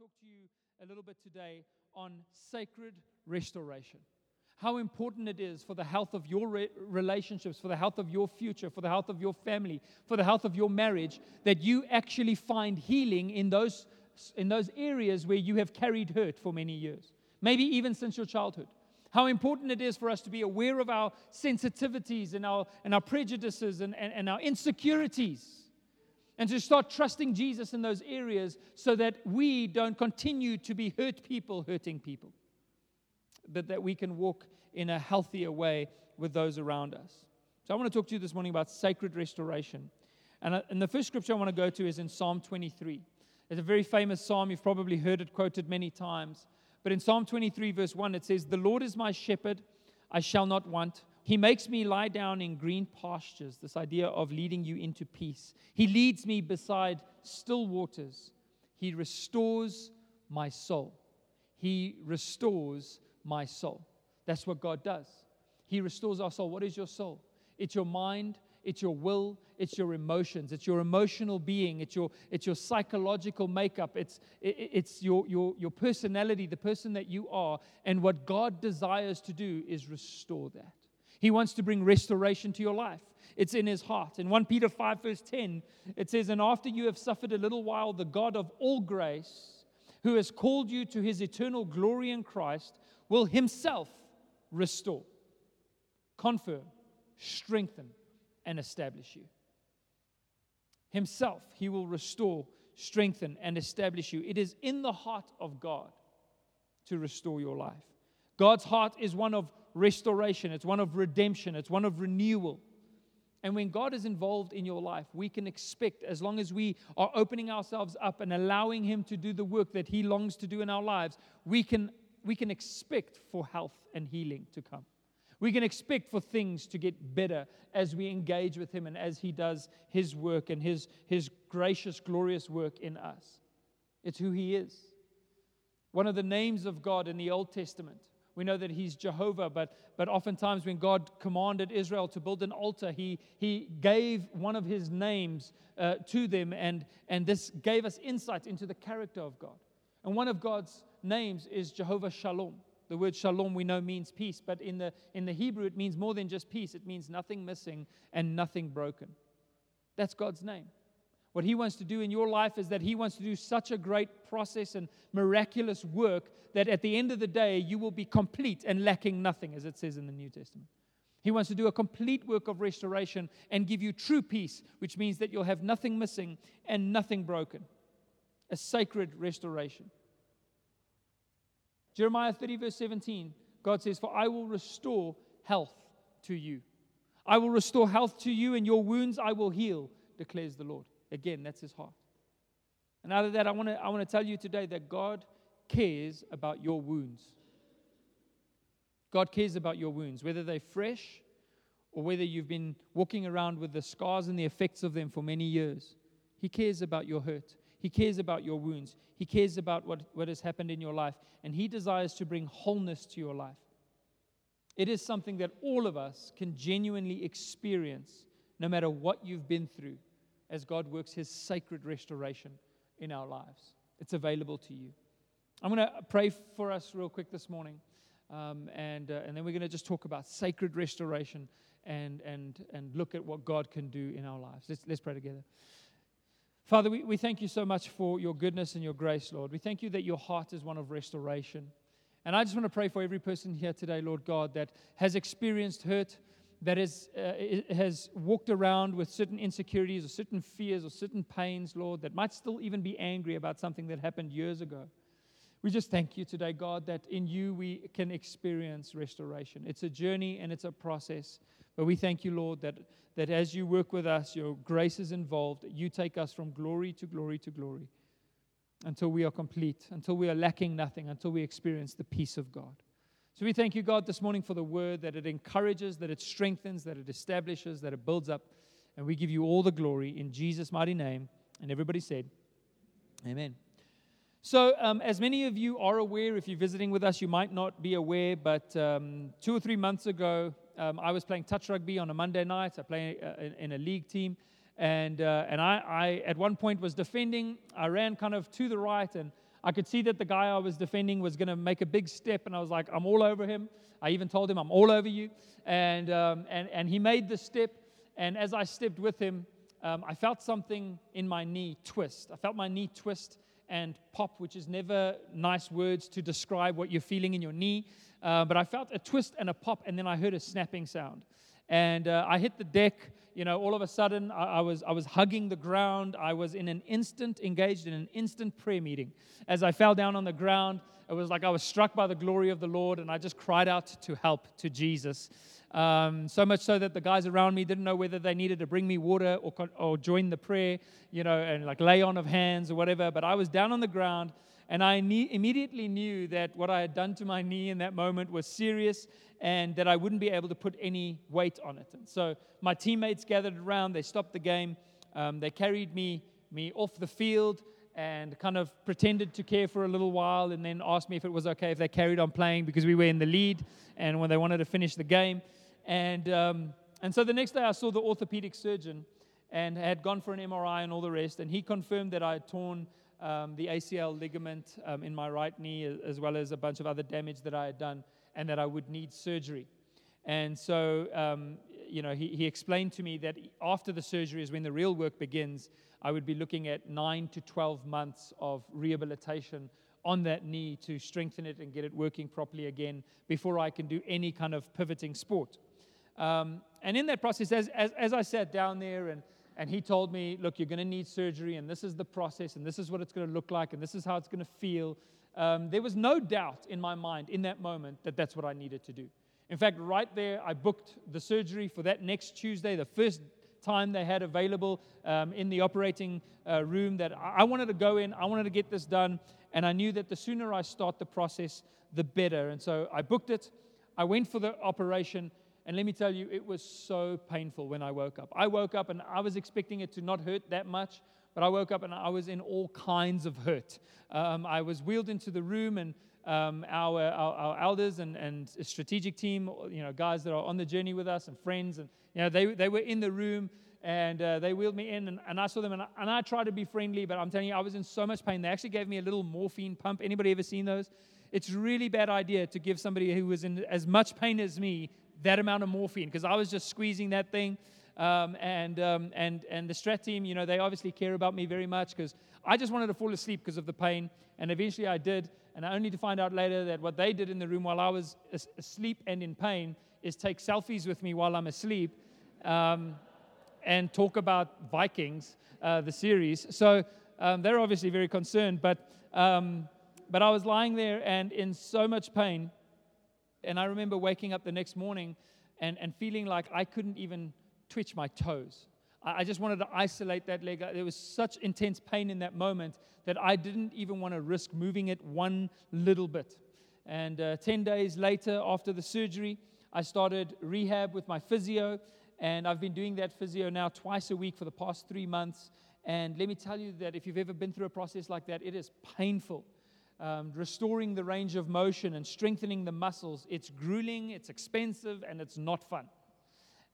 talk to you a little bit today on sacred restoration. How important it is for the health of your re- relationships, for the health of your future, for the health of your family, for the health of your marriage, that you actually find healing in those, in those areas where you have carried hurt for many years, maybe even since your childhood. How important it is for us to be aware of our sensitivities and our, and our prejudices and, and, and our insecurities and to start trusting Jesus in those areas so that we don't continue to be hurt people hurting people, but that we can walk in a healthier way with those around us. So, I want to talk to you this morning about sacred restoration. And, uh, and the first scripture I want to go to is in Psalm 23. It's a very famous psalm. You've probably heard it quoted many times. But in Psalm 23, verse 1, it says, The Lord is my shepherd, I shall not want. He makes me lie down in green pastures, this idea of leading you into peace. He leads me beside still waters. He restores my soul. He restores my soul. That's what God does. He restores our soul. What is your soul? It's your mind, it's your will, it's your emotions, it's your emotional being, it's your, it's your psychological makeup, it's, it's your, your, your personality, the person that you are. And what God desires to do is restore that. He wants to bring restoration to your life. It's in his heart. In 1 Peter 5, verse 10, it says, And after you have suffered a little while, the God of all grace, who has called you to his eternal glory in Christ, will himself restore, confirm, strengthen, and establish you. Himself, he will restore, strengthen, and establish you. It is in the heart of God to restore your life. God's heart is one of restoration, it's one of redemption, it's one of renewal. And when God is involved in your life, we can expect, as long as we are opening ourselves up and allowing Him to do the work that He longs to do in our lives, we can, we can expect for health and healing to come. We can expect for things to get better as we engage with Him and as He does His work and His, his gracious, glorious work in us. It's who He is. One of the names of God in the Old Testament we know that he's Jehovah, but, but oftentimes when God commanded Israel to build an altar, he, he gave one of his names uh, to them, and, and this gave us insight into the character of God. And one of God's names is Jehovah Shalom. The word shalom we know means peace, but in the, in the Hebrew it means more than just peace, it means nothing missing and nothing broken. That's God's name. What He wants to do in your life is that He wants to do such a great process and miraculous work that at the end of the day, you will be complete and lacking nothing, as it says in the New Testament. He wants to do a complete work of restoration and give you true peace, which means that you'll have nothing missing and nothing broken. A sacred restoration. Jeremiah 30, verse 17, God says, For I will restore health to you. I will restore health to you, and your wounds I will heal, declares the Lord. Again, that's his heart. And out of that, I want to I want to tell you today that God cares about your wounds. God cares about your wounds, whether they're fresh or whether you've been walking around with the scars and the effects of them for many years. He cares about your hurt. He cares about your wounds. He cares about what, what has happened in your life. And He desires to bring wholeness to your life. It is something that all of us can genuinely experience no matter what you've been through as God works his sacred restoration in our lives. It's available to you. I'm going to pray for us real quick this morning, um, and, uh, and then we're going to just talk about sacred restoration and, and, and look at what God can do in our lives. Let's, let's pray together. Father, we, we thank you so much for your goodness and your grace, Lord. We thank you that your heart is one of restoration. And I just want to pray for every person here today, Lord God, that has experienced hurt, that is, uh, has walked around with certain insecurities or certain fears or certain pains, Lord, that might still even be angry about something that happened years ago. We just thank you today, God, that in you we can experience restoration. It's a journey and it's a process. But we thank you, Lord, that, that as you work with us, your grace is involved. You take us from glory to glory to glory until we are complete, until we are lacking nothing, until we experience the peace of God. So we thank you, God, this morning for the word that it encourages, that it strengthens, that it establishes, that it builds up. And we give you all the glory in Jesus' mighty name. And everybody said, Amen. So, um, as many of you are aware, if you're visiting with us, you might not be aware, but um, two or three months ago, um, I was playing touch rugby on a Monday night. I play uh, in a league team. And, uh, and I, I, at one point, was defending. I ran kind of to the right, and I could see that the guy I was defending was going to make a big step, and I was like, I'm all over him. I even told him, I'm all over you. And, um, and, and he made the step, and as I stepped with him, um, I felt something in my knee twist. I felt my knee twist and pop, which is never nice words to describe what you're feeling in your knee. Uh, but I felt a twist and a pop, and then I heard a snapping sound. And uh, I hit the deck. You know, all of a sudden, I, I, was, I was hugging the ground. I was in an instant, engaged in an instant prayer meeting. As I fell down on the ground, it was like I was struck by the glory of the Lord, and I just cried out to help to Jesus. Um, so much so that the guys around me didn't know whether they needed to bring me water or, or join the prayer, you know, and like lay on of hands or whatever. But I was down on the ground, and I ne- immediately knew that what I had done to my knee in that moment was serious and that I wouldn't be able to put any weight on it. And so my teammates gathered around, they stopped the game, um, they carried me, me off the field and kind of pretended to care for a little while and then asked me if it was okay if they carried on playing because we were in the lead and when they wanted to finish the game. And, um, and so the next day I saw the orthopedic surgeon and had gone for an MRI and all the rest, and he confirmed that I had torn um, the ACL ligament um, in my right knee, as well as a bunch of other damage that I had done, and that I would need surgery. And so, um, you know, he, he explained to me that after the surgery is when the real work begins. I would be looking at nine to 12 months of rehabilitation on that knee to strengthen it and get it working properly again before I can do any kind of pivoting sport. Um, and in that process, as, as, as I sat down there and and he told me, Look, you're going to need surgery, and this is the process, and this is what it's going to look like, and this is how it's going to feel. Um, there was no doubt in my mind in that moment that that's what I needed to do. In fact, right there, I booked the surgery for that next Tuesday, the first time they had available um, in the operating uh, room that I wanted to go in, I wanted to get this done, and I knew that the sooner I start the process, the better. And so I booked it. I went for the operation, and let me tell you, it was so painful when I woke up. I woke up and I was expecting it to not hurt that much, but I woke up and I was in all kinds of hurt. Um, I was wheeled into the room, and um, our, our, our, elders and, and strategic team, you know, guys that are on the journey with us and friends, and you know, they, they were in the room and uh, they wheeled me in, and, and I saw them, and I, and I tried to be friendly, but I'm telling you, I was in so much pain. They actually gave me a little morphine pump. Anybody ever seen those? It's really bad idea to give somebody who was in as much pain as me that amount of morphine because I was just squeezing that thing. Um, and, um, and, and the strat team, you know, they obviously care about me very much because I just wanted to fall asleep because of the pain. And eventually I did. And I only to find out later that what they did in the room while I was asleep and in pain is take selfies with me while I'm asleep um, and talk about Vikings, uh, the series. So um, they're obviously very concerned. But, um, but I was lying there and in so much pain and I remember waking up the next morning and, and feeling like I couldn't even twitch my toes. I, I just wanted to isolate that leg. There was such intense pain in that moment that I didn't even want to risk moving it one little bit. And uh, 10 days later, after the surgery, I started rehab with my physio. And I've been doing that physio now twice a week for the past three months. And let me tell you that if you've ever been through a process like that, it is painful um, restoring the range of motion and strengthening the muscles. It's grueling, it's expensive, and it's not fun.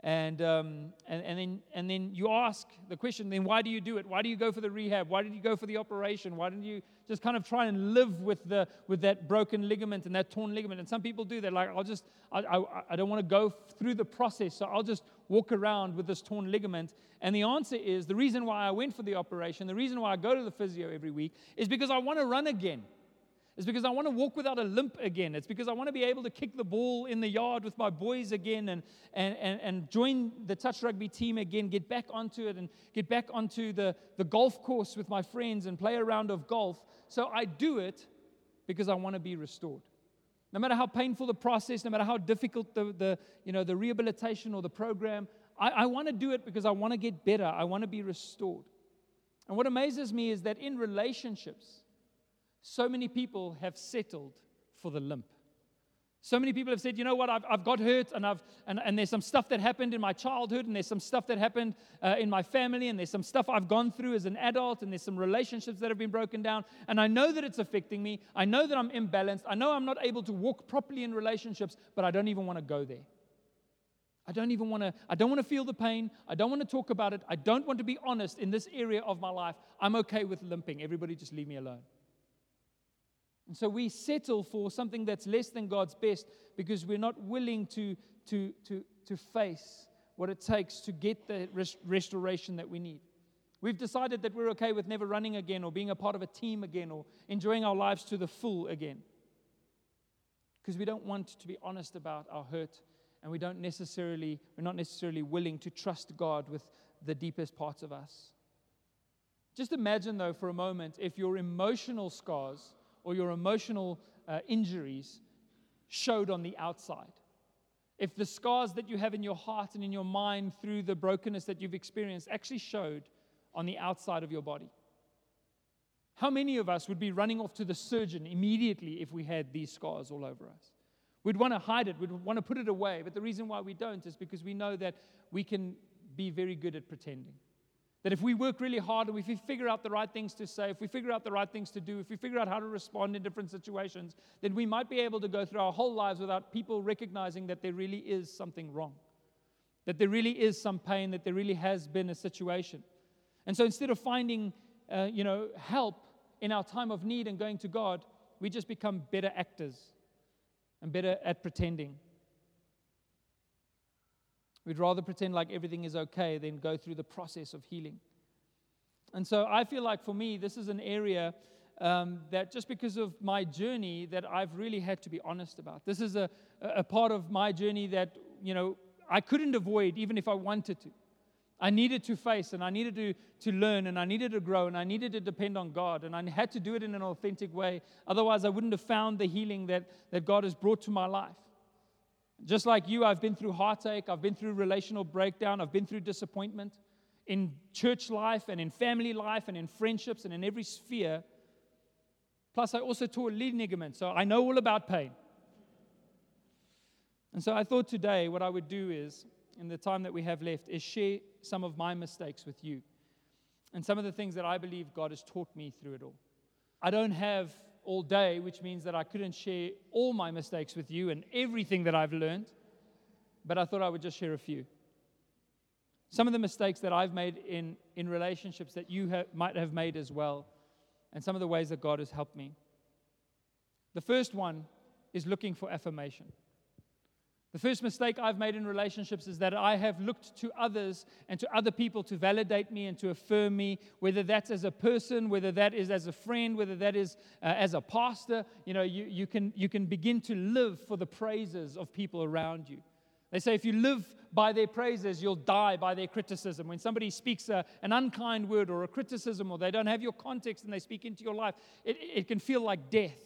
And, um, and, and, then, and then you ask the question then why do you do it? Why do you go for the rehab? Why did you go for the operation? Why didn't you just kind of try and live with, the, with that broken ligament and that torn ligament? And some people do that, like, I'll just, I, I, I don't want to go through the process, so I'll just walk around with this torn ligament. And the answer is the reason why I went for the operation, the reason why I go to the physio every week, is because I want to run again. It's because I want to walk without a limp again. It's because I want to be able to kick the ball in the yard with my boys again and, and, and, and join the touch rugby team again, get back onto it and get back onto the, the golf course with my friends and play a round of golf. So I do it because I want to be restored. No matter how painful the process, no matter how difficult the, the, you know, the rehabilitation or the program, I, I want to do it because I want to get better. I want to be restored. And what amazes me is that in relationships, so many people have settled for the limp. So many people have said, you know what, I've, I've got hurt, and, I've, and, and there's some stuff that happened in my childhood, and there's some stuff that happened uh, in my family, and there's some stuff I've gone through as an adult, and there's some relationships that have been broken down, and I know that it's affecting me. I know that I'm imbalanced. I know I'm not able to walk properly in relationships, but I don't even want to go there. I don't even want to, I don't want to feel the pain. I don't want to talk about it. I don't want to be honest in this area of my life. I'm okay with limping. Everybody just leave me alone. And so we settle for something that's less than God's best because we're not willing to, to, to, to face what it takes to get the rest- restoration that we need. We've decided that we're okay with never running again or being a part of a team again or enjoying our lives to the full again. Because we don't want to be honest about our hurt and we don't necessarily, we're not necessarily willing to trust God with the deepest parts of us. Just imagine, though, for a moment, if your emotional scars or your emotional uh, injuries showed on the outside. If the scars that you have in your heart and in your mind through the brokenness that you've experienced actually showed on the outside of your body. How many of us would be running off to the surgeon immediately if we had these scars all over us? We'd want to hide it, we'd want to put it away, but the reason why we don't is because we know that we can be very good at pretending. That if we work really hard and if we figure out the right things to say, if we figure out the right things to do, if we figure out how to respond in different situations, then we might be able to go through our whole lives without people recognizing that there really is something wrong, that there really is some pain, that there really has been a situation. And so instead of finding, uh, you know, help in our time of need and going to God, we just become better actors and better at pretending. We'd rather pretend like everything is okay than go through the process of healing. And so I feel like for me, this is an area um, that just because of my journey that I've really had to be honest about. This is a, a part of my journey that, you know, I couldn't avoid even if I wanted to. I needed to face and I needed to, to learn and I needed to grow and I needed to depend on God and I had to do it in an authentic way. Otherwise, I wouldn't have found the healing that, that God has brought to my life. Just like you, I've been through heartache, I've been through relational breakdown, I've been through disappointment in church life and in family life and in friendships and in every sphere. Plus, I also tore a lead ligament, so I know all about pain. And so I thought today what I would do is, in the time that we have left, is share some of my mistakes with you and some of the things that I believe God has taught me through it all. I don't have all day, which means that I couldn't share all my mistakes with you and everything that I've learned, but I thought I would just share a few. Some of the mistakes that I've made in, in relationships that you ha- might have made as well, and some of the ways that God has helped me. The first one is looking for affirmation. The first mistake I've made in relationships is that I have looked to others and to other people to validate me and to affirm me, whether that's as a person, whether that is as a friend, whether that is uh, as a pastor. You know, you, you, can, you can begin to live for the praises of people around you. They say if you live by their praises, you'll die by their criticism. When somebody speaks a, an unkind word or a criticism or they don't have your context and they speak into your life, it, it can feel like death.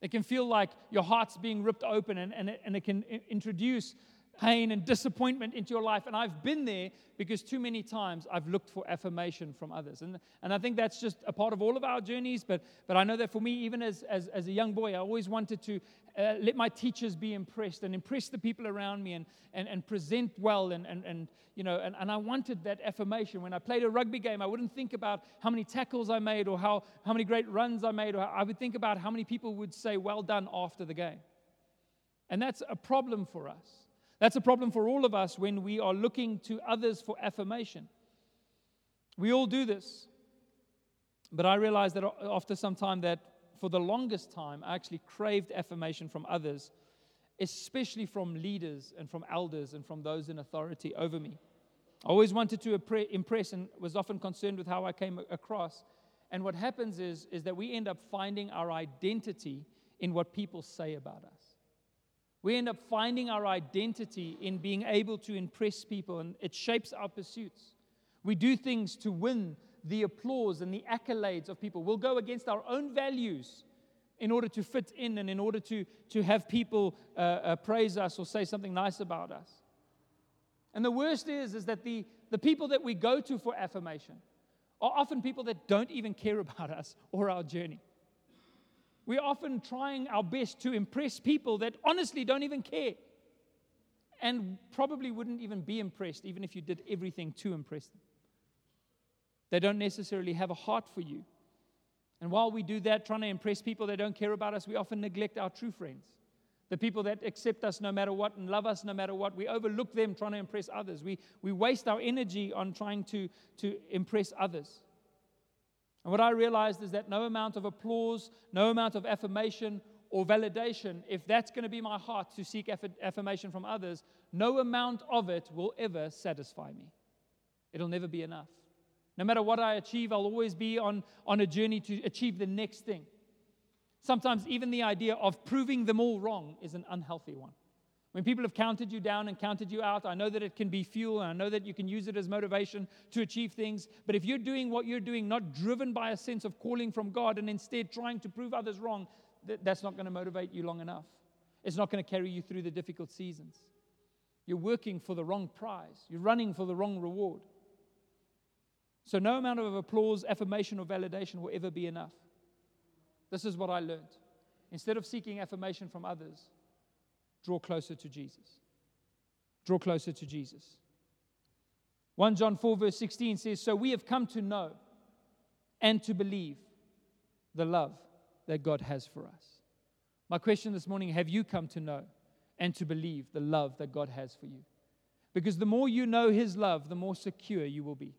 It can feel like your heart's being ripped open, and, and, it, and it can introduce pain and disappointment into your life. And I've been there because too many times I've looked for affirmation from others. And, and I think that's just a part of all of our journeys. But, but I know that for me, even as, as, as a young boy, I always wanted to uh, let my teachers be impressed and impress the people around me and, and, and present well. And, and, and, you know, and, and I wanted that affirmation. When I played a rugby game, I wouldn't think about how many tackles I made or how, how many great runs I made. Or I would think about how many people would say, well done after the game. And that's a problem for us. That's a problem for all of us when we are looking to others for affirmation. We all do this. But I realized that after some time that for the longest time I actually craved affirmation from others, especially from leaders and from elders and from those in authority over me. I always wanted to impress and was often concerned with how I came across. And what happens is, is that we end up finding our identity in what people say about us. We end up finding our identity in being able to impress people, and it shapes our pursuits. We do things to win the applause and the accolades of people. We'll go against our own values in order to fit in and in order to, to have people uh, uh, praise us or say something nice about us. And the worst is, is that the, the people that we go to for affirmation are often people that don't even care about us or our journey. We're often trying our best to impress people that honestly don't even care and probably wouldn't even be impressed even if you did everything to impress them. They don't necessarily have a heart for you. And while we do that, trying to impress people that don't care about us, we often neglect our true friends. The people that accept us no matter what and love us no matter what, we overlook them trying to impress others. We, we waste our energy on trying to, to impress others. And what I realized is that no amount of applause, no amount of affirmation or validation, if that's going to be my heart to seek aff- affirmation from others, no amount of it will ever satisfy me. It'll never be enough. No matter what I achieve, I'll always be on, on a journey to achieve the next thing. Sometimes, even the idea of proving them all wrong is an unhealthy one. When people have counted you down and counted you out, I know that it can be fuel and I know that you can use it as motivation to achieve things. But if you're doing what you're doing, not driven by a sense of calling from God and instead trying to prove others wrong, that's not going to motivate you long enough. It's not going to carry you through the difficult seasons. You're working for the wrong prize, you're running for the wrong reward. So, no amount of applause, affirmation, or validation will ever be enough. This is what I learned. Instead of seeking affirmation from others, draw closer to Jesus. Draw closer to Jesus. 1 John 4, verse 16 says, So we have come to know and to believe the love that God has for us. My question this morning have you come to know and to believe the love that God has for you? Because the more you know His love, the more secure you will be,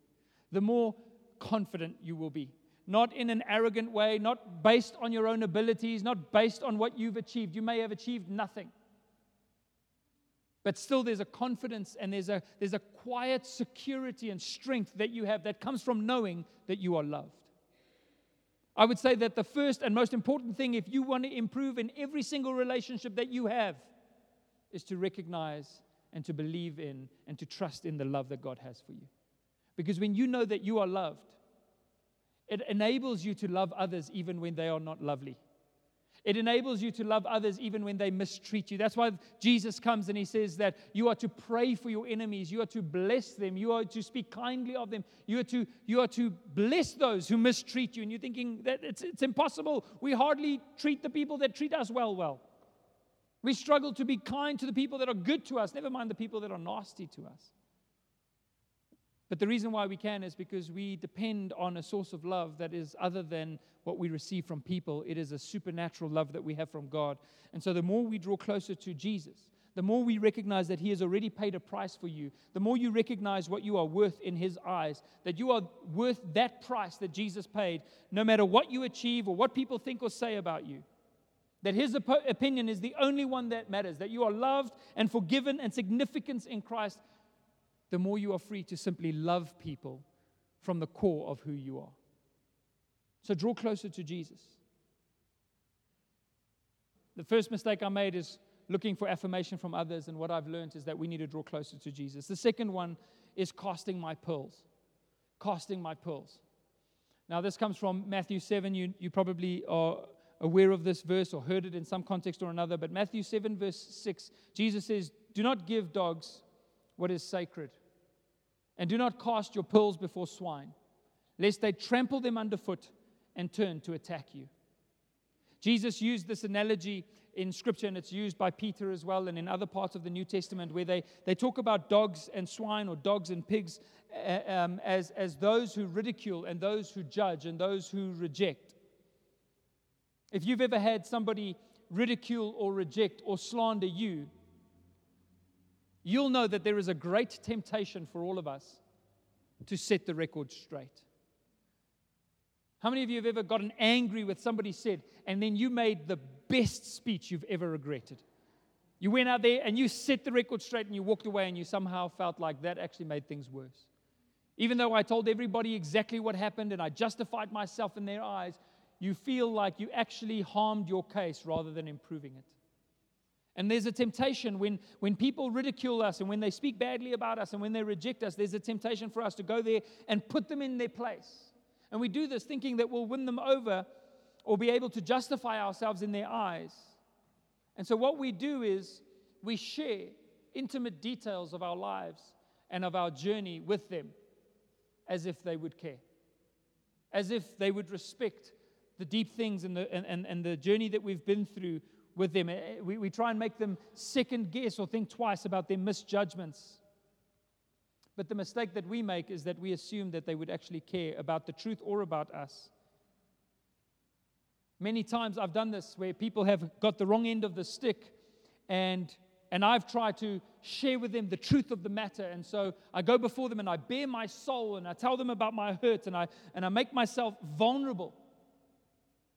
the more confident you will be. Not in an arrogant way, not based on your own abilities, not based on what you've achieved. You may have achieved nothing. But still, there's a confidence and there's a, there's a quiet security and strength that you have that comes from knowing that you are loved. I would say that the first and most important thing, if you want to improve in every single relationship that you have, is to recognize and to believe in and to trust in the love that God has for you. Because when you know that you are loved, it enables you to love others even when they are not lovely. It enables you to love others even when they mistreat you. That's why Jesus comes and he says that you are to pray for your enemies, you are to bless them, you are to speak kindly of them, you are to, you are to bless those who mistreat you. And you're thinking that it's, it's impossible. We hardly treat the people that treat us well, well. We struggle to be kind to the people that are good to us, never mind the people that are nasty to us. But the reason why we can is because we depend on a source of love that is other than what we receive from people. It is a supernatural love that we have from God. And so the more we draw closer to Jesus, the more we recognize that He has already paid a price for you, the more you recognize what you are worth in His eyes, that you are worth that price that Jesus paid, no matter what you achieve or what people think or say about you. That His op- opinion is the only one that matters, that you are loved and forgiven and significance in Christ the more you are free to simply love people from the core of who you are. So draw closer to Jesus. The first mistake I made is looking for affirmation from others, and what I've learned is that we need to draw closer to Jesus. The second one is casting my pearls. Casting my pearls. Now, this comes from Matthew 7. You, you probably are aware of this verse or heard it in some context or another, but Matthew 7, verse 6, Jesus says, Do not give dogs what is sacred. And do not cast your pearls before swine, lest they trample them underfoot and turn to attack you. Jesus used this analogy in Scripture, and it's used by Peter as well, and in other parts of the New Testament, where they, they talk about dogs and swine or dogs and pigs uh, um, as, as those who ridicule and those who judge and those who reject. If you've ever had somebody ridicule or reject or slander you, you'll know that there is a great temptation for all of us to set the record straight. How many of you have ever gotten angry with somebody said, and then you made the best speech you've ever regretted? You went out there and you set the record straight and you walked away and you somehow felt like that actually made things worse. Even though I told everybody exactly what happened and I justified myself in their eyes, you feel like you actually harmed your case rather than improving it. And there's a temptation when, when people ridicule us and when they speak badly about us and when they reject us, there's a temptation for us to go there and put them in their place. And we do this thinking that we'll win them over or be able to justify ourselves in their eyes. And so, what we do is we share intimate details of our lives and of our journey with them as if they would care, as if they would respect the deep things and the, and, and, and the journey that we've been through with them. Eh, we, we try and make them second guess or think twice about their misjudgments. But the mistake that we make is that we assume that they would actually care about the truth or about us. Many times I've done this where people have got the wrong end of the stick and and I've tried to share with them the truth of the matter. And so I go before them and I bare my soul and I tell them about my hurt and I, and I make myself vulnerable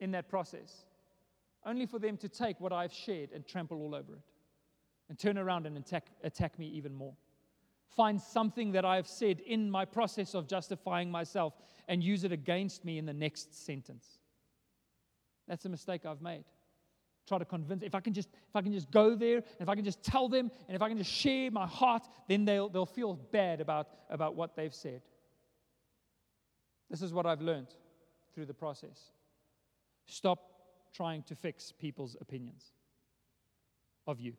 in that process, only for them to take what I've shared and trample all over it and turn around and attack, attack me even more. Find something that I've said in my process of justifying myself and use it against me in the next sentence. That's a mistake I've made try to convince if i can just if i can just go there if i can just tell them and if i can just share my heart then they'll they'll feel bad about about what they've said this is what i've learned through the process stop trying to fix people's opinions of you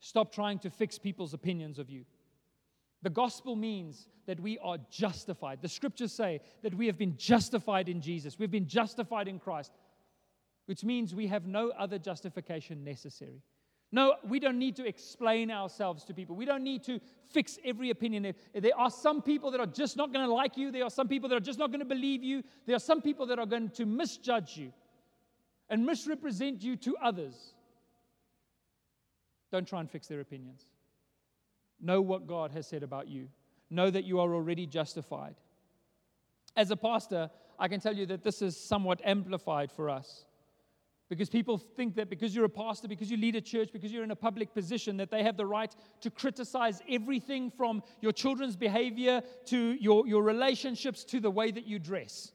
stop trying to fix people's opinions of you the gospel means that we are justified. The scriptures say that we have been justified in Jesus. We've been justified in Christ which means we have no other justification necessary. No, we don't need to explain ourselves to people. We don't need to fix every opinion. There are some people that are just not going to like you. There are some people that are just not going to believe you. There are some people that are going to misjudge you and misrepresent you to others. Don't try and fix their opinions. Know what God has said about you. Know that you are already justified. As a pastor, I can tell you that this is somewhat amplified for us. Because people think that because you're a pastor, because you lead a church, because you're in a public position, that they have the right to criticize everything from your children's behavior to your, your relationships to the way that you dress.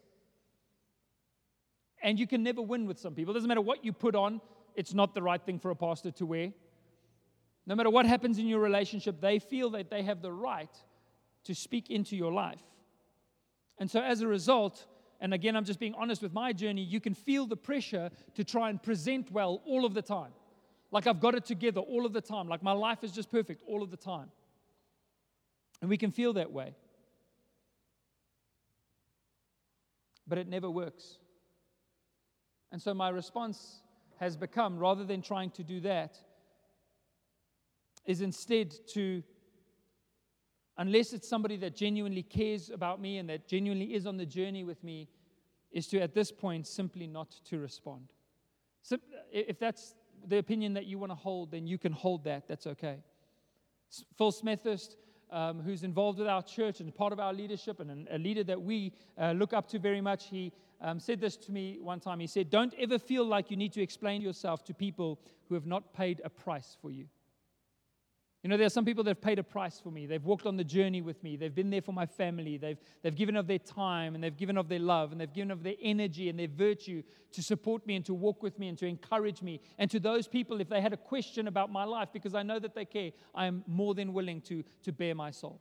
And you can never win with some people. It doesn't matter what you put on, it's not the right thing for a pastor to wear. No matter what happens in your relationship, they feel that they have the right to speak into your life. And so as a result, and again, I'm just being honest with my journey, you can feel the pressure to try and present well all of the time. Like I've got it together all of the time. Like my life is just perfect all of the time. And we can feel that way. But it never works. And so my response has become rather than trying to do that, is instead to unless it's somebody that genuinely cares about me and that genuinely is on the journey with me, is to at this point simply not to respond. So if that's the opinion that you want to hold, then you can hold that. That's okay. Phil Smethurst, um, who's involved with our church and part of our leadership and a leader that we uh, look up to very much, he um, said this to me one time. He said, Don't ever feel like you need to explain yourself to people who have not paid a price for you. You know, there are some people that have paid a price for me. They've walked on the journey with me. They've been there for my family. They've, they've given of their time and they've given of their love and they've given of their energy and their virtue to support me and to walk with me and to encourage me. And to those people, if they had a question about my life, because I know that they care, I am more than willing to, to bare my soul.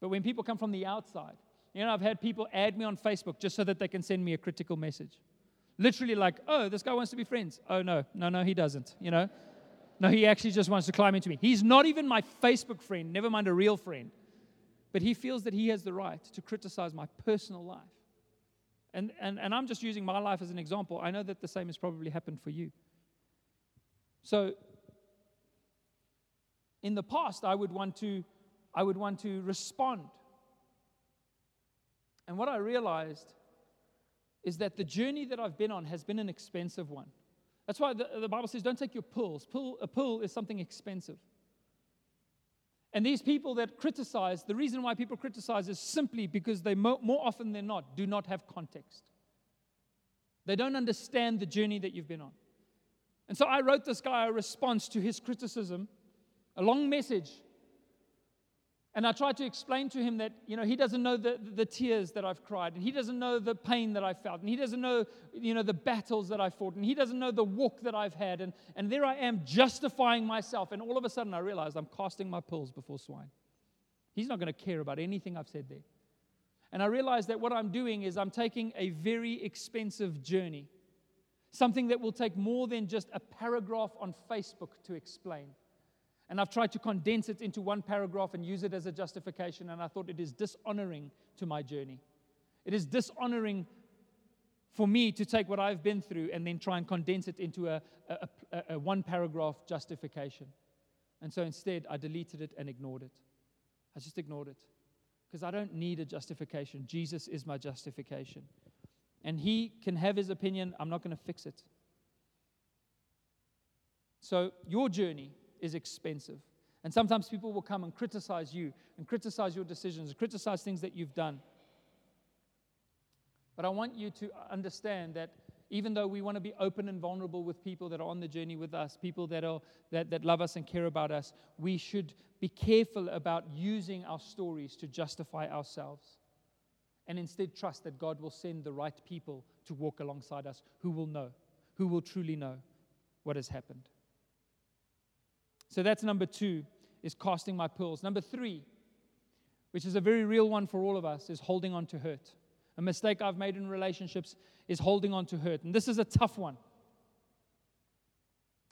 But when people come from the outside, you know, I've had people add me on Facebook just so that they can send me a critical message. Literally, like, oh, this guy wants to be friends. Oh, no, no, no, he doesn't, you know. No, he actually just wants to climb into me. He's not even my Facebook friend, never mind a real friend. But he feels that he has the right to criticize my personal life. And, and, and I'm just using my life as an example. I know that the same has probably happened for you. So, in the past, I would want to, I would want to respond. And what I realized is that the journey that I've been on has been an expensive one. That's why the, the Bible says, don't take your pills. Pill, a pill is something expensive. And these people that criticize, the reason why people criticize is simply because they, mo- more often than not, do not have context. They don't understand the journey that you've been on. And so I wrote this guy a response to his criticism, a long message and I tried to explain to him that, you know, he doesn't know the, the tears that I've cried, and he doesn't know the pain that I've felt, and he doesn't know, you know, the battles that I've fought, and he doesn't know the walk that I've had. And, and there I am justifying myself. And all of a sudden I realized I'm casting my pearls before swine. He's not going to care about anything I've said there. And I realized that what I'm doing is I'm taking a very expensive journey, something that will take more than just a paragraph on Facebook to explain. And I've tried to condense it into one paragraph and use it as a justification, and I thought it is dishonoring to my journey. It is dishonoring for me to take what I've been through and then try and condense it into a, a, a, a one paragraph justification. And so instead, I deleted it and ignored it. I just ignored it because I don't need a justification. Jesus is my justification. And he can have his opinion, I'm not going to fix it. So your journey is expensive. And sometimes people will come and criticize you and criticize your decisions, and criticize things that you've done. But I want you to understand that even though we want to be open and vulnerable with people that are on the journey with us, people that, are, that, that love us and care about us, we should be careful about using our stories to justify ourselves. And instead, trust that God will send the right people to walk alongside us who will know, who will truly know what has happened. So that's number two, is casting my pearls. Number three, which is a very real one for all of us, is holding on to hurt. A mistake I've made in relationships is holding on to hurt. And this is a tough one.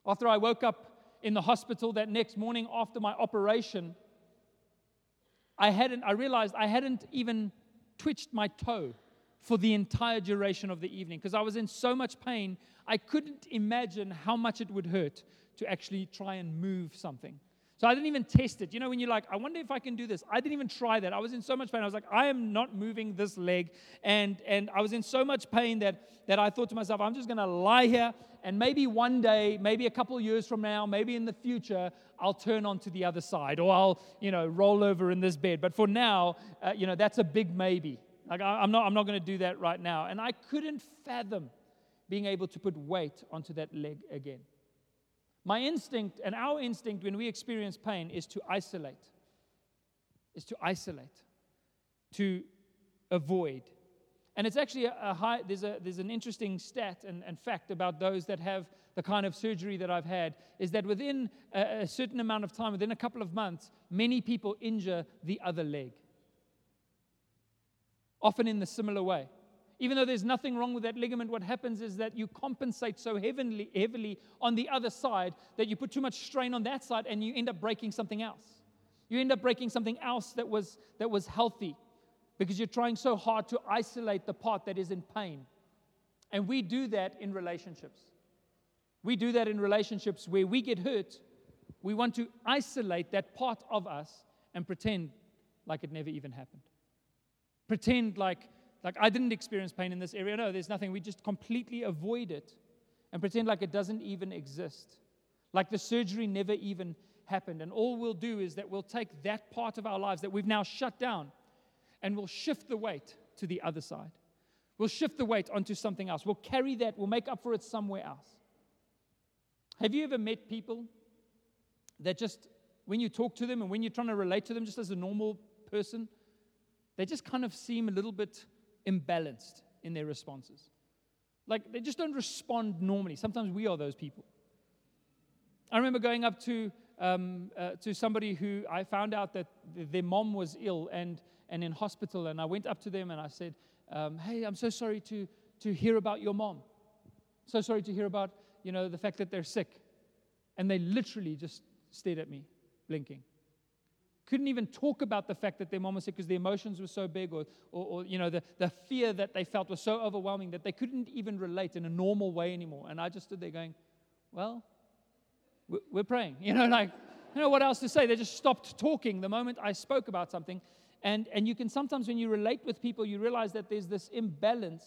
After I woke up in the hospital that next morning after my operation, I hadn't I realized I hadn't even twitched my toe for the entire duration of the evening because I was in so much pain, I couldn't imagine how much it would hurt to actually try and move something. So I didn't even test it. You know, when you're like, I wonder if I can do this. I didn't even try that. I was in so much pain. I was like, I am not moving this leg. And, and I was in so much pain that, that I thought to myself, I'm just going to lie here. And maybe one day, maybe a couple years from now, maybe in the future, I'll turn onto the other side or I'll, you know, roll over in this bed. But for now, uh, you know, that's a big maybe. Like, I, I'm not, I'm not going to do that right now. And I couldn't fathom being able to put weight onto that leg again. My instinct and our instinct when we experience pain is to isolate, is to isolate, to avoid. And it's actually a, a high, there's, a, there's an interesting stat and, and, fact about those that have the kind of surgery that I've had is that within a, a certain amount of time, within a couple of months, many people injure the other leg. Often in the similar way. Even though there's nothing wrong with that ligament, what happens is that you compensate so heavily, heavily on the other side that you put too much strain on that side and you end up breaking something else. You end up breaking something else that was, that was healthy because you're trying so hard to isolate the part that is in pain. And we do that in relationships. We do that in relationships where we get hurt. We want to isolate that part of us and pretend like it never even happened. Pretend like like, I didn't experience pain in this area. No, there's nothing. We just completely avoid it and pretend like it doesn't even exist. Like the surgery never even happened. And all we'll do is that we'll take that part of our lives that we've now shut down and we'll shift the weight to the other side. We'll shift the weight onto something else. We'll carry that, we'll make up for it somewhere else. Have you ever met people that just, when you talk to them and when you're trying to relate to them just as a normal person, they just kind of seem a little bit imbalanced in their responses. Like they just don't respond normally. Sometimes we are those people. I remember going up to, um, uh, to somebody who I found out that th- their mom was ill and, and in hospital, and I went up to them and I said, um, Hey, I'm so sorry to, to hear about your mom. So sorry to hear about you know, the fact that they're sick. And they literally just stared at me, blinking couldn't even talk about the fact that their mom was sick because the emotions were so big or, or, or, you know the, the fear that they felt was so overwhelming that they couldn't even relate in a normal way anymore. And i just stood there going well we're praying. You know like you know what else to say. They just stopped talking the moment i spoke about something. And and you can sometimes when you relate with people you realize that there's this imbalance.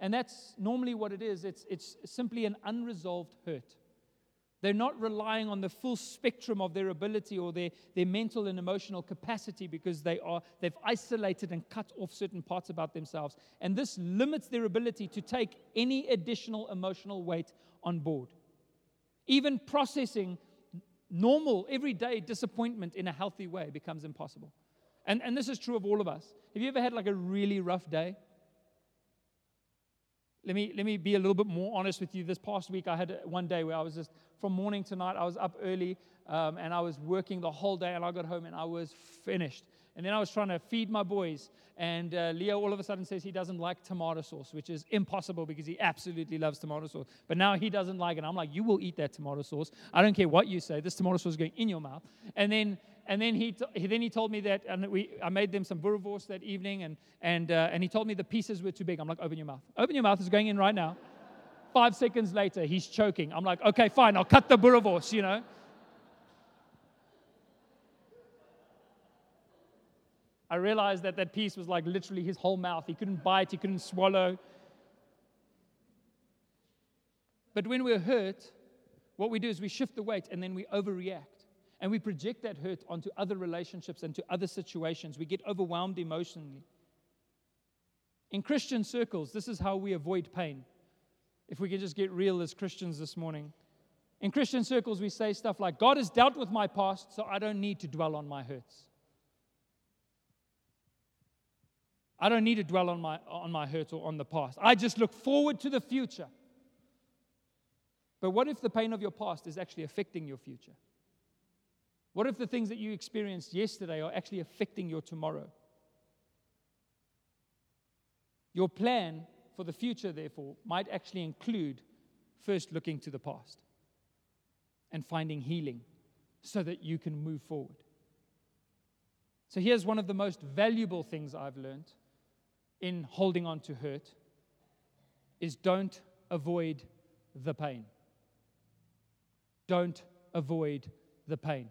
And that's normally what it is. It's it's simply an unresolved hurt they're not relying on the full spectrum of their ability or their, their mental and emotional capacity because they are, they've isolated and cut off certain parts about themselves. And this limits their ability to take any additional emotional weight on board. Even processing normal, everyday disappointment in a healthy way becomes impossible. And, and this is true of all of us. Have you ever had like a really rough day? Let me, let me be a little bit more honest with you. This past week, I had one day where I was just from morning to night. I was up early um, and I was working the whole day, and I got home and I was finished. And then I was trying to feed my boys, and uh, Leo all of a sudden says he doesn't like tomato sauce, which is impossible because he absolutely loves tomato sauce. But now he doesn't like it. I'm like, you will eat that tomato sauce. I don't care what you say. This tomato sauce is going in your mouth. And then and then he, t- then he told me that, and we, I made them some boerewors that evening, and, and, uh, and he told me the pieces were too big. I'm like, open your mouth. Open your mouth. It's going in right now. Five seconds later, he's choking. I'm like, okay, fine, I'll cut the boerewors, you know. I realized that that piece was like literally his whole mouth. He couldn't bite, he couldn't swallow. But when we're hurt, what we do is we shift the weight and then we overreact. And we project that hurt onto other relationships and to other situations. We get overwhelmed emotionally. In Christian circles, this is how we avoid pain. If we can just get real as Christians this morning. In Christian circles, we say stuff like, God has dealt with my past, so I don't need to dwell on my hurts. I don't need to dwell on my, on my hurts or on the past. I just look forward to the future. But what if the pain of your past is actually affecting your future? What if the things that you experienced yesterday are actually affecting your tomorrow? Your plan for the future, therefore, might actually include first looking to the past and finding healing so that you can move forward. So here's one of the most valuable things I've learned in holding on to hurt is don't avoid the pain. Don't avoid the pain.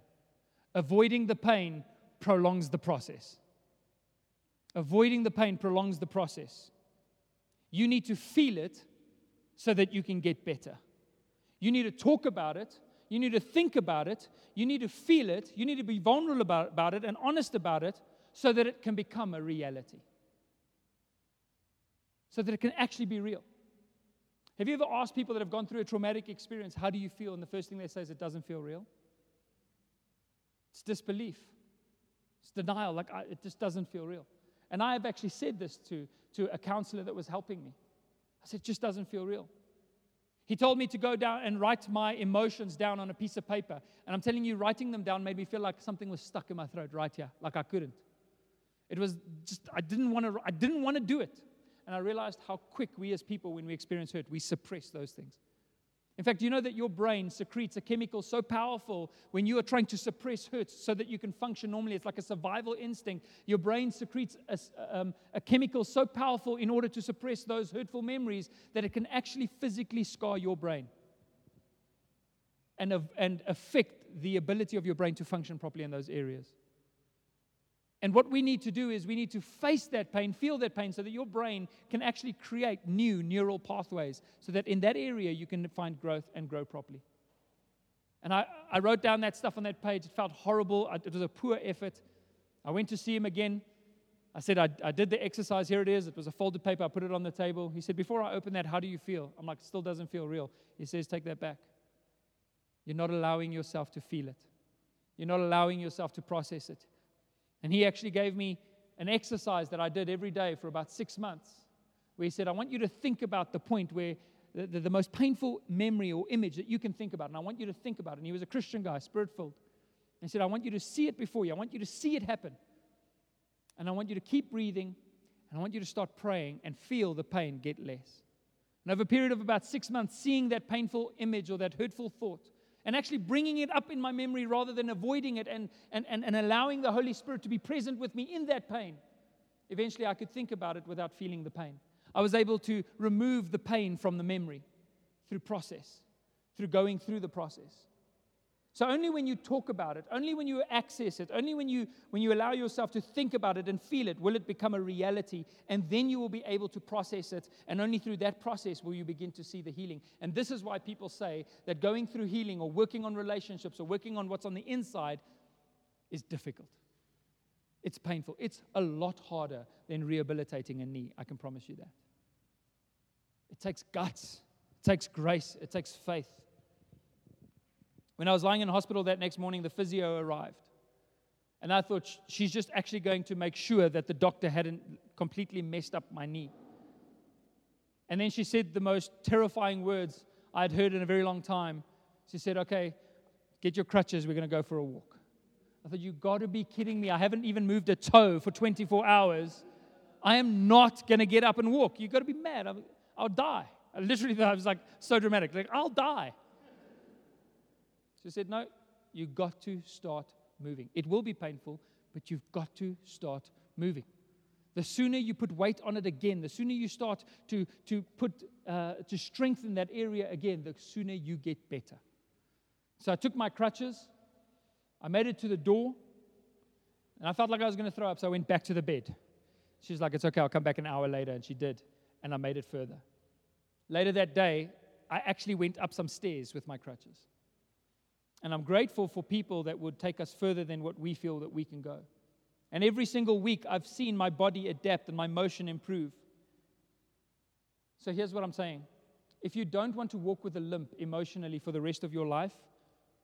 Avoiding the pain prolongs the process. Avoiding the pain prolongs the process. You need to feel it so that you can get better. You need to talk about it. You need to think about it. You need to feel it. You need to be vulnerable about, about it and honest about it so that it can become a reality. So that it can actually be real. Have you ever asked people that have gone through a traumatic experience, how do you feel? And the first thing they say is, it doesn't feel real. It's disbelief, it's denial, like I, it just doesn't feel real. And I have actually said this to, to a counselor that was helping me. I said, it just doesn't feel real. He told me to go down and write my emotions down on a piece of paper. And I'm telling you, writing them down made me feel like something was stuck in my throat right here, like I couldn't. It was just, I didn't want to, I didn't want to do it. And I realized how quick we as people, when we experience hurt, we suppress those things. In fact, you know that your brain secretes a chemical so powerful when you are trying to suppress hurt so that you can function normally. It's like a survival instinct. Your brain secretes a, um, a, chemical so powerful in order to suppress those hurtful memories that it can actually physically scar your brain and, and affect the ability of your brain to function properly in those areas. And what we need to do is we need to face that pain, feel that pain, so that your brain can actually create new neural pathways so that in that area you can find growth and grow properly. And I, I wrote down that stuff on that page. It felt horrible. It was a poor effort. I went to see him again. I said, I, I did the exercise. Here it is. It was a folded paper. I put it on the table. He said, Before I open that, how do you feel? I'm like, Still doesn't feel real. He says, Take that back. You're not allowing yourself to feel it, you're not allowing yourself to process it. And he actually gave me an exercise that I did every day for about six months, where he said, I want you to think about the point where the, the, the most painful memory or image that you can think about, and I want you to think about it. And he was a Christian guy, spirit filled. And he said, I want you to see it before you, I want you to see it happen. And I want you to keep breathing, and I want you to start praying and feel the pain get less. And over a period of about six months, seeing that painful image or that hurtful thought, and actually bringing it up in my memory rather than avoiding it and, and, and, and allowing the Holy Spirit to be present with me in that pain. Eventually, I could think about it without feeling the pain. I was able to remove the pain from the memory through process, through going through the process. So only when you talk about it, only when you access it, only when you when you allow yourself to think about it and feel it, will it become a reality, and then you will be able to process it. And only through that process will you begin to see the healing. And this is why people say that going through healing or working on relationships or working on what's on the inside is difficult. It's painful. It's a lot harder than rehabilitating a knee. I can promise you that. It takes guts. It takes grace. It takes faith. When I was lying in the hospital that next morning, the physio arrived. And I thought she's just actually going to make sure that the doctor hadn't completely messed up my knee. And then she said the most terrifying words I'd heard in a very long time. She said, Okay, get your crutches, we're going to go for a walk. I thought, "You've got to be kidding me. I haven't even moved a toe for 24 hours. I am not going to get up and walk. You've got to be mad. I'll, I'll die. I literally, I was like so dramatic. Like, I'll die. She said, No, you've got to start moving. It will be painful, but you've got to start moving. The sooner you put weight on it again, the sooner you start to, to, put, uh, to strengthen that area again, the sooner you get better. So I took my crutches, I made it to the door, and I felt like I was going to throw up, so I went back to the bed. She's like, It's okay, I'll come back an hour later. And she did, and I made it further. Later that day, I actually went up some stairs with my crutches. And I'm grateful for people that would take us further than what we feel that we can go. And every single week, I've seen my body adapt and my motion improve. So here's what I'm saying if you don't want to walk with a limp emotionally for the rest of your life,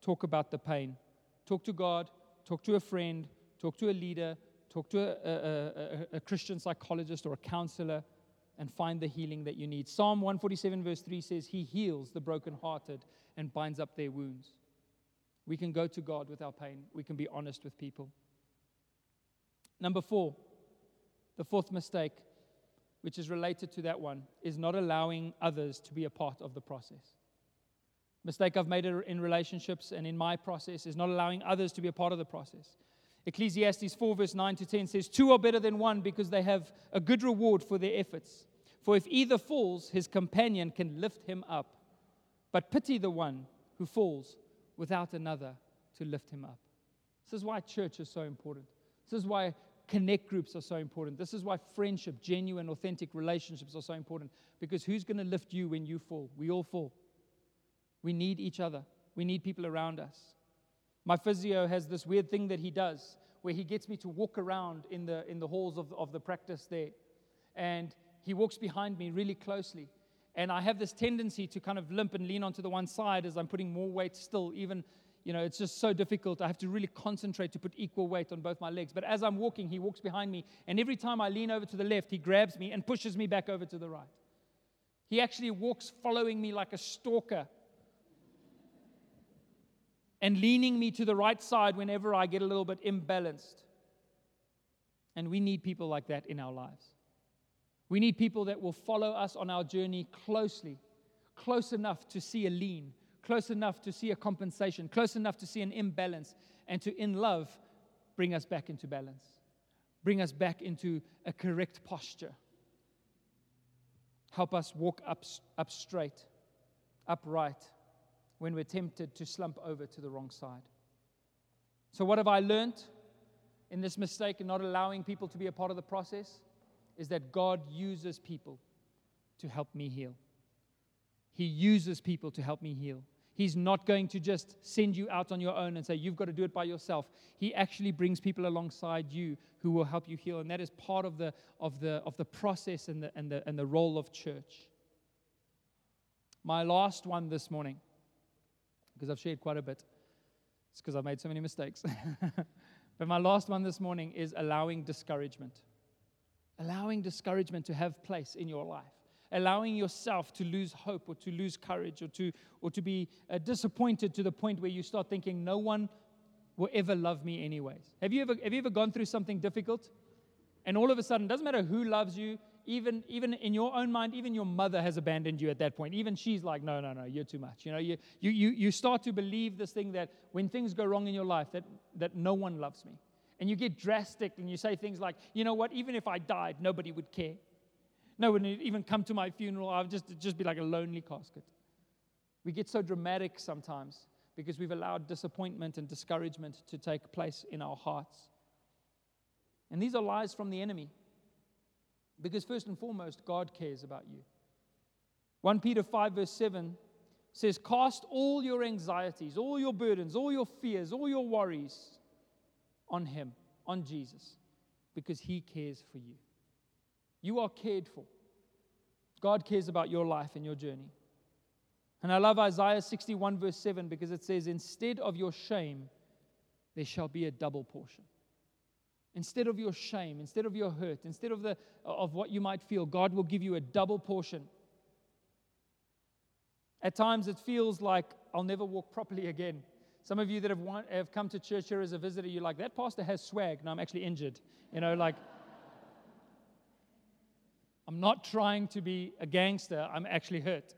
talk about the pain. Talk to God, talk to a friend, talk to a leader, talk to a, a, a, a Christian psychologist or a counselor, and find the healing that you need. Psalm 147, verse 3 says, He heals the brokenhearted and binds up their wounds. We can go to God with our pain, we can be honest with people. Number four, the fourth mistake, which is related to that one, is not allowing others to be a part of the process. Mistake I've made in relationships and in my process is not allowing others to be a part of the process. Ecclesiastes 4, verse 9 to 10 says, Two are better than one because they have a good reward for their efforts. For if either falls, his companion can lift him up. But pity the one who falls without another to lift him up. This is why church is so important. This is why connect groups are so important. This is why friendship, genuine, authentic relationships are so important. Because who's going to lift you when you fall? We all fall. We need each other, we need people around us. My physio has this weird thing that he does where he gets me to walk around in the, in the halls of, of the practice there. And he walks behind me really closely. And I have this tendency to kind of limp and lean onto the one side as I'm putting more weight still, even you know, it's just so difficult. I have to really concentrate to put equal weight on both my legs. But as I'm walking, he walks behind me. And every time I lean over to the left, he grabs me and pushes me back over to the right. He actually walks following me like a stalker and leaning me to the right side whenever I get a little bit imbalanced. And we need people like that in our lives. We need people that will follow us on our journey closely, close enough to see a lean, close enough to see a compensation, close enough to see an imbalance, and to, in love, bring us back into balance, bring us back into a correct posture. Help us walk up, up straight, upright, when we're tempted to slump over to the wrong side. So, what have I learned in this mistake in not allowing people to be a part of the process? Is that God uses people to help me heal. He uses people to help me heal. He's not going to just send you out on your own and say, you've got to do it by yourself. He actually brings people alongside you who will help you heal. And that is part of the, of the, of the process and the, and, the, and the role of church. My last one this morning, because I've shared quite a bit, it's because I've made so many mistakes. but my last one this morning is allowing discouragement. Allowing discouragement to have place in your life allowing yourself to lose hope or to lose courage or to, or to be uh, disappointed to the point where you start thinking, no one will ever love me anyways. Have you ever, have you ever gone through something difficult? And all of a sudden, doesn't matter who loves you, even, even in your own mind, even your mother has abandoned you at that point. Even she's like, no, no, no, you're too much. You know, you, you, you, you start to believe this thing that when things go wrong in your life, that, that no one loves me. And you get drastic and you say things like, you know what, even if I died, nobody would care. No one would even come to my funeral. I would just, just be like a lonely casket. We get so dramatic sometimes because we've allowed disappointment and discouragement to take place in our hearts. And these are lies from the enemy. Because, first and foremost, God cares about you. 1 Peter 5, verse 7 says, Cast all your anxieties, all your burdens, all your fears, all your worries on Him, on Jesus, because He cares for you. You are cared for. God cares about your life and your journey. And I love Isaiah 61, verse 7, because it says, Instead of your shame, there shall be a double portion. Instead of your shame, instead of your hurt, instead of, the, of what you might feel, God will give you a double portion. At times it feels like I'll never walk properly again. Some of you that have, want, have come to church here as a visitor, you're like, that pastor has swag. No, I'm actually injured. You know, like, I'm not trying to be a gangster, I'm actually hurt.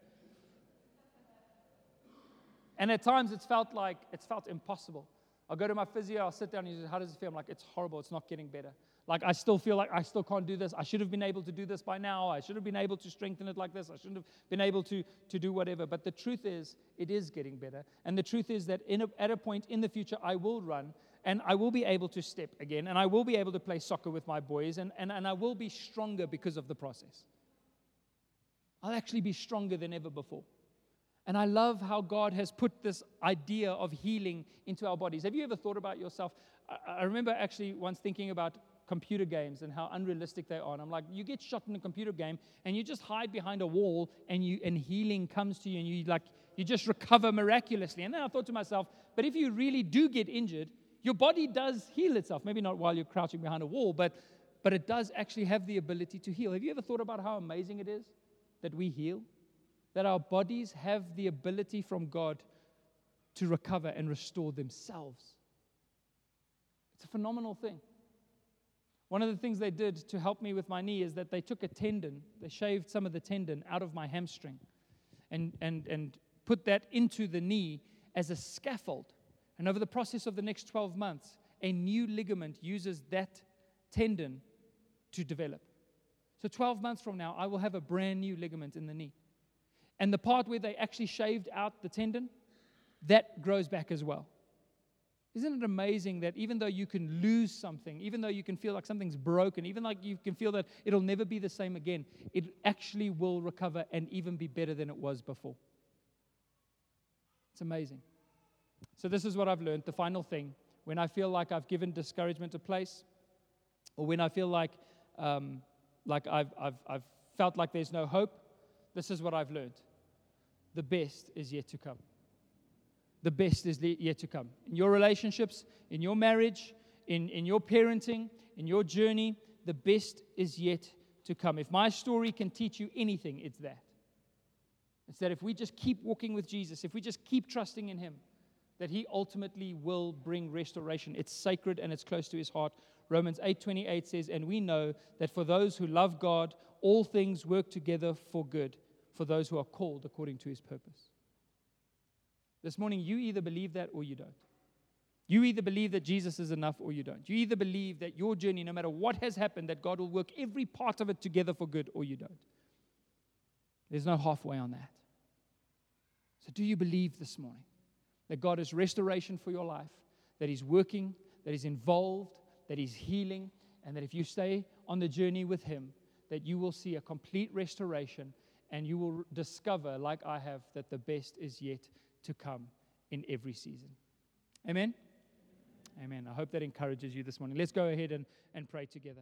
And at times it's felt like it's felt impossible. I'll go to my physio, I'll sit down and he says, How does it feel? I'm like, It's horrible, it's not getting better. Like, I still feel like I still can't do this. I should have been able to do this by now. I should have been able to strengthen it like this. I shouldn't have been able to, to do whatever. But the truth is, it is getting better. And the truth is that a, at a point in the future, I will run and I will be able to step again, and I will be able to play soccer with my boys, and, and, and I will be stronger because of the process. I'll actually be stronger than ever before. And I love how God has put this idea of healing into our bodies. Have you ever thought about yourself? I, I remember actually once thinking about computer games and how unrealistic they are. And I'm like, you get shot in a computer game and you just hide behind a wall and you and healing comes to you and you like you just recover miraculously. And then I thought to myself, but if you really do get injured, your body does heal itself. Maybe not while you're crouching behind a wall, but but it does actually have the ability to heal. Have you ever thought about how amazing it is that we heal? That our bodies have the ability from God to recover and restore themselves. It's a phenomenal thing. One of the things they did to help me with my knee is that they took a tendon, they shaved some of the tendon out of my hamstring and, and, and put that into the knee as a scaffold. And over the process of the next 12 months, a new ligament uses that tendon to develop. So 12 months from now, I will have a brand new ligament in the knee. And the part where they actually shaved out the tendon, that grows back as well. Isn't it amazing that even though you can lose something, even though you can feel like something's broken, even like you can feel that it'll never be the same again, it actually will recover and even be better than it was before? It's amazing. So, this is what I've learned the final thing. When I feel like I've given discouragement a place, or when I feel like, um, like I've, I've, I've felt like there's no hope, this is what I've learned. The best is yet to come the best is yet to come. In your relationships, in your marriage, in, in your parenting, in your journey, the best is yet to come. If my story can teach you anything, it's that. It's that if we just keep walking with Jesus, if we just keep trusting in Him, that He ultimately will bring restoration. It's sacred and it's close to His heart. Romans 8:28 says, "And we know that for those who love God, all things work together for good, for those who are called according to His purpose." This morning, you either believe that or you don't. You either believe that Jesus is enough or you don't. You either believe that your journey, no matter what has happened, that God will work every part of it together for good or you don't. There's no halfway on that. So, do you believe this morning that God is restoration for your life, that He's working, that He's involved, that He's healing, and that if you stay on the journey with Him, that you will see a complete restoration and you will discover, like I have, that the best is yet to come in every season. Amen? Amen. I hope that encourages you this morning. Let's go ahead and, and pray together.